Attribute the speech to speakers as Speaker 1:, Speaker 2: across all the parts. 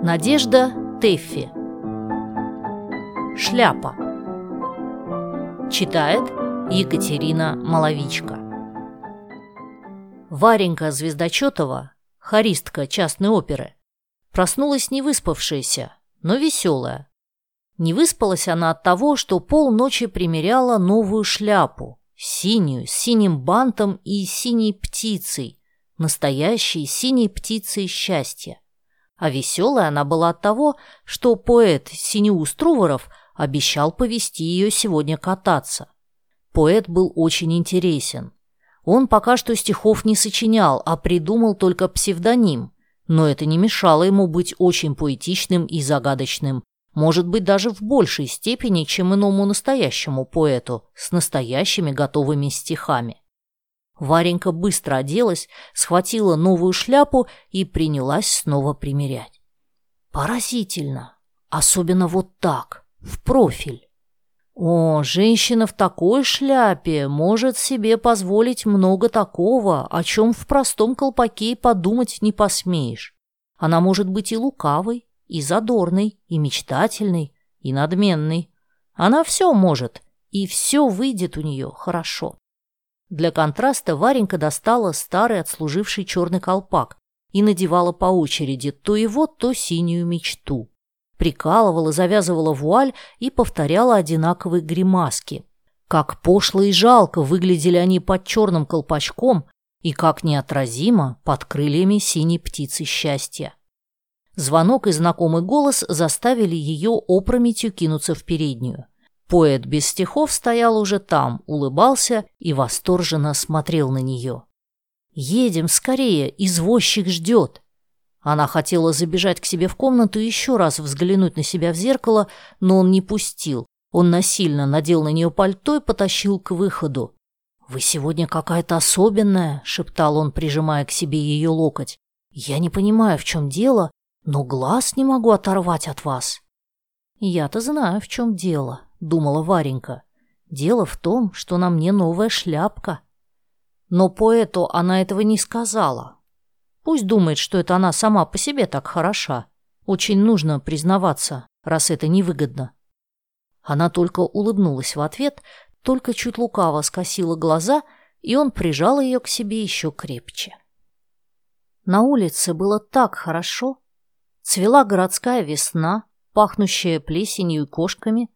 Speaker 1: Надежда Тэффи Шляпа Читает Екатерина Маловичка Варенька Звездочетова, хористка частной оперы, проснулась не выспавшаяся, но веселая. Не выспалась она от того, что полночи примеряла новую шляпу, синюю, с синим бантом и синей птицей, настоящей синей птицей счастья. А веселая она была от того, что поэт Синеус Труворов обещал повести ее сегодня кататься. Поэт был очень интересен. Он пока что стихов не сочинял, а придумал только псевдоним, но это не мешало ему быть очень поэтичным и загадочным, может быть, даже в большей степени, чем иному настоящему поэту с настоящими готовыми стихами. Варенька быстро оделась, схватила новую шляпу и принялась снова примерять. Поразительно. Особенно вот так, в профиль. О, женщина в такой шляпе может себе позволить много такого, о чем в простом колпаке подумать не посмеешь. Она может быть и лукавой, и задорной, и мечтательной, и надменной. Она все может, и все выйдет у нее хорошо. Для контраста Варенька достала старый отслуживший черный колпак и надевала по очереди то его, то синюю мечту. Прикалывала, завязывала вуаль и повторяла одинаковые гримаски. Как пошло и жалко выглядели они под черным колпачком и как неотразимо под крыльями синей птицы счастья. Звонок и знакомый голос заставили ее опрометью кинуться в переднюю. Поэт без стихов стоял уже там, улыбался и восторженно смотрел на нее. «Едем скорее, извозчик ждет!» Она хотела забежать к себе в комнату и еще раз взглянуть на себя в зеркало, но он не пустил. Он насильно надел на нее пальто и потащил к выходу. «Вы сегодня какая-то особенная», — шептал он, прижимая к себе ее локоть. «Я не понимаю, в чем дело, но глаз не могу оторвать от вас». «Я-то знаю, в чем дело», — думала Варенька. «Дело в том, что на мне новая шляпка». Но поэту она этого не сказала. Пусть думает, что это она сама по себе так хороша. Очень нужно признаваться, раз это невыгодно. Она только улыбнулась в ответ, только чуть лукаво скосила глаза, и он прижал ее к себе еще крепче. На улице было так хорошо. Цвела городская весна, пахнущая плесенью и кошками,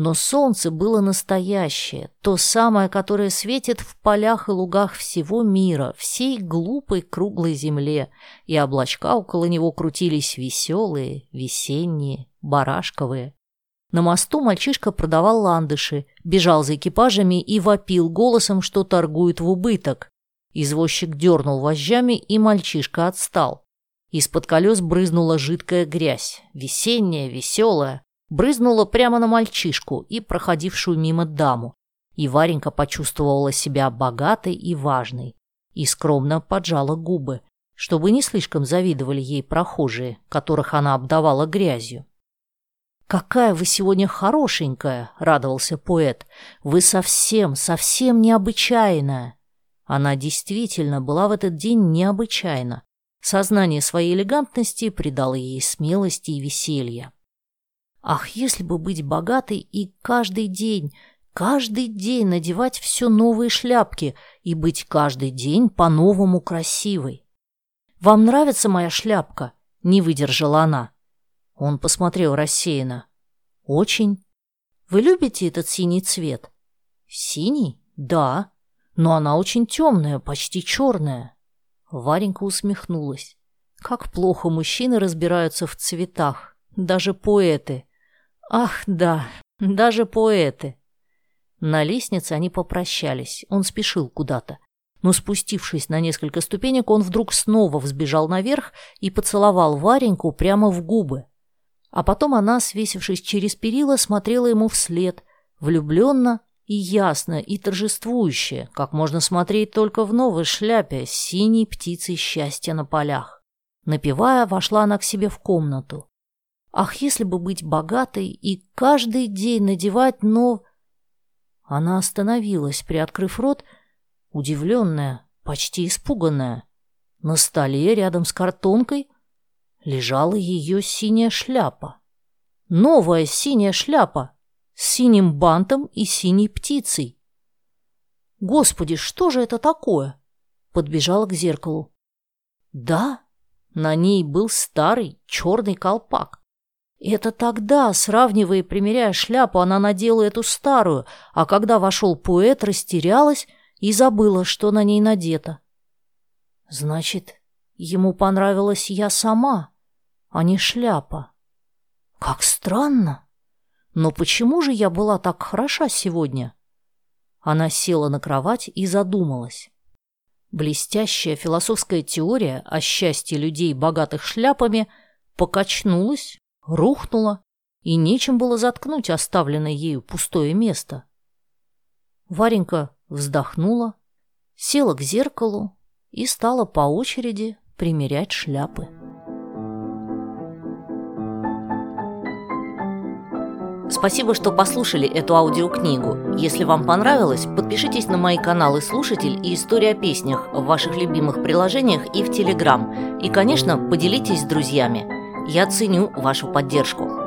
Speaker 1: но солнце было настоящее, то самое, которое светит в полях и лугах всего мира, всей глупой круглой земле, и облачка около него крутились веселые, весенние, барашковые. На мосту мальчишка продавал ландыши, бежал за экипажами и вопил голосом, что торгует в убыток. Извозчик дернул вожжами, и мальчишка отстал. Из-под колес брызнула жидкая грязь, весенняя, веселая, брызнула прямо на мальчишку и проходившую мимо даму, и Варенька почувствовала себя богатой и важной, и скромно поджала губы, чтобы не слишком завидовали ей прохожие, которых она обдавала грязью. «Какая вы сегодня хорошенькая!» — радовался поэт. «Вы совсем, совсем необычайная!» Она действительно была в этот день необычайна. Сознание своей элегантности придало ей смелости и веселья. Ах, если бы быть богатой и каждый день, каждый день надевать все новые шляпки и быть каждый день по-новому красивой. «Вам нравится моя шляпка?» — не выдержала она. Он посмотрел рассеянно. «Очень. Вы любите этот синий цвет?» «Синий? Да. Но она очень темная, почти черная». Варенька усмехнулась. Как плохо мужчины разбираются в цветах, даже поэты. Ах, да, даже поэты. На лестнице они попрощались, он спешил куда-то. Но спустившись на несколько ступенек, он вдруг снова взбежал наверх и поцеловал Вареньку прямо в губы. А потом она, свесившись через перила, смотрела ему вслед, влюбленно и ясно, и торжествующе, как можно смотреть только в новой шляпе с синей птицей счастья на полях. Напевая, вошла она к себе в комнату. Ах, если бы быть богатой и каждый день надевать нов... Она остановилась, приоткрыв рот, удивленная, почти испуганная. На столе рядом с картонкой лежала ее синяя шляпа. Новая синяя шляпа с синим бантом и синей птицей. Господи, что же это такое? Подбежала к зеркалу. Да, на ней был старый черный колпак. Это тогда, сравнивая и примеряя шляпу, она надела эту старую, а когда вошел поэт, растерялась и забыла, что на ней надето. Значит, ему понравилась я сама, а не шляпа. Как странно. Но почему же я была так хороша сегодня? Она села на кровать и задумалась. Блестящая философская теория о счастье людей, богатых шляпами, покачнулась, рухнула, и нечем было заткнуть оставленное ею пустое место. Варенька вздохнула, села к зеркалу и стала по очереди примерять шляпы. Спасибо, что послушали эту аудиокнигу. Если вам понравилось, подпишитесь на мои каналы «Слушатель» и «История о песнях» в ваших любимых приложениях и в Телеграм. И, конечно, поделитесь с друзьями. Я ценю вашу поддержку.